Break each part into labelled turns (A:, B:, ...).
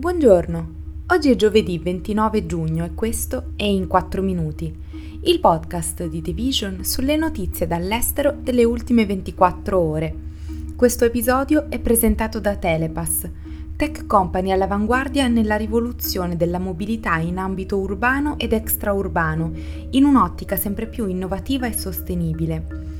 A: Buongiorno, oggi è giovedì 29 giugno e questo è In 4 Minuti, il podcast di The Vision sulle notizie dall'estero delle ultime 24 ore. Questo episodio è presentato da Telepass, tech company all'avanguardia nella rivoluzione della mobilità in ambito urbano ed extraurbano, in un'ottica sempre più innovativa e sostenibile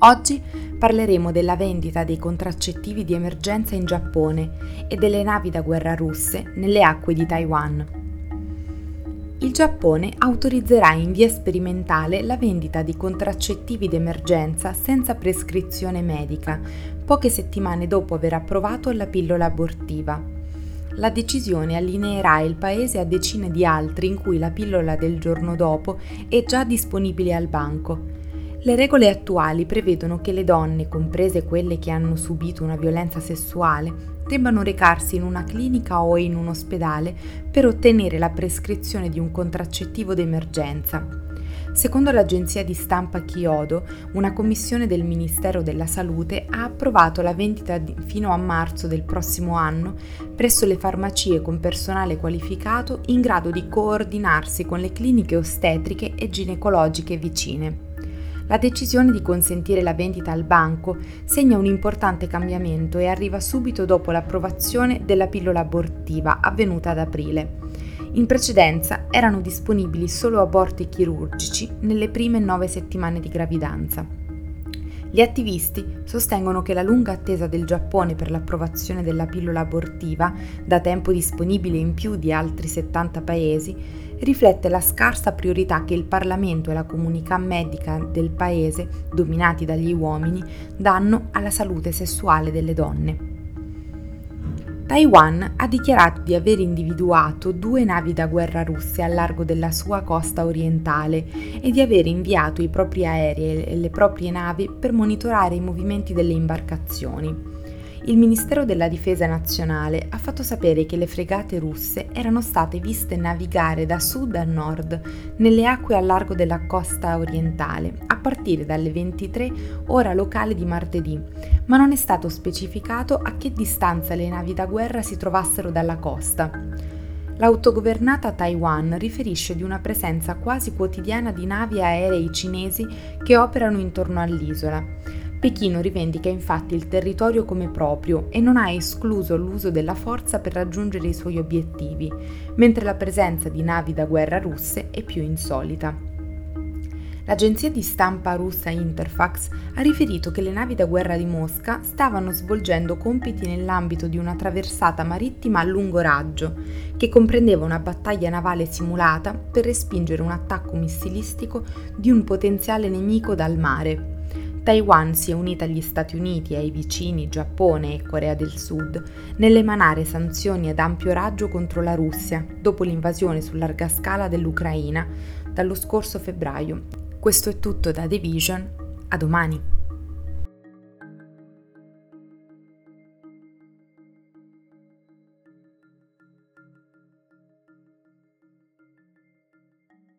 A: Oggi parleremo della vendita dei contraccettivi di emergenza in Giappone e delle navi da guerra russe nelle acque di Taiwan. Il Giappone autorizzerà in via sperimentale la vendita di contraccettivi d'emergenza senza prescrizione medica, poche settimane dopo aver approvato la pillola abortiva. La decisione allineerà il paese a decine di altri in cui la pillola del giorno dopo è già disponibile al banco le regole attuali prevedono che le donne, comprese quelle che hanno subito una violenza sessuale, debbano recarsi in una clinica o in un ospedale per ottenere la prescrizione di un contraccettivo d'emergenza. Secondo l'agenzia di stampa Chiodo, una commissione del Ministero della Salute ha approvato la vendita fino a marzo del prossimo anno presso le farmacie con personale qualificato in grado di coordinarsi con le cliniche ostetriche e ginecologiche vicine. La decisione di consentire la vendita al banco segna un importante cambiamento e arriva subito dopo l'approvazione della pillola abortiva avvenuta ad aprile. In precedenza erano disponibili solo aborti chirurgici nelle prime nove settimane di gravidanza. Gli attivisti sostengono che la lunga attesa del Giappone per l'approvazione della pillola abortiva, da tempo disponibile in più di altri 70 paesi, riflette la scarsa priorità che il Parlamento e la comunità medica del paese, dominati dagli uomini, danno alla salute sessuale delle donne. Taiwan ha dichiarato di aver individuato due navi da guerra russe al largo della sua costa orientale e di aver inviato i propri aerei e le proprie navi per monitorare i movimenti delle imbarcazioni il Ministero della Difesa nazionale ha fatto sapere che le fregate russe erano state viste navigare da sud a nord nelle acque a largo della costa orientale a partire dalle 23 ora locale di martedì, ma non è stato specificato a che distanza le navi da guerra si trovassero dalla costa. L'autogovernata Taiwan riferisce di una presenza quasi quotidiana di navi aerei cinesi che operano intorno all'isola. Pechino rivendica infatti il territorio come proprio e non ha escluso l'uso della forza per raggiungere i suoi obiettivi, mentre la presenza di navi da guerra russe è più insolita. L'agenzia di stampa russa Interfax ha riferito che le navi da guerra di Mosca stavano svolgendo compiti nell'ambito di una traversata marittima a lungo raggio, che comprendeva una battaglia navale simulata per respingere un attacco missilistico di un potenziale nemico dal mare. Taiwan si è unita agli Stati Uniti e ai vicini Giappone e Corea del Sud nell'emanare sanzioni ad ampio raggio contro la Russia dopo l'invasione su larga scala dell'Ucraina dallo scorso febbraio. Questo è tutto da The Vision, a domani.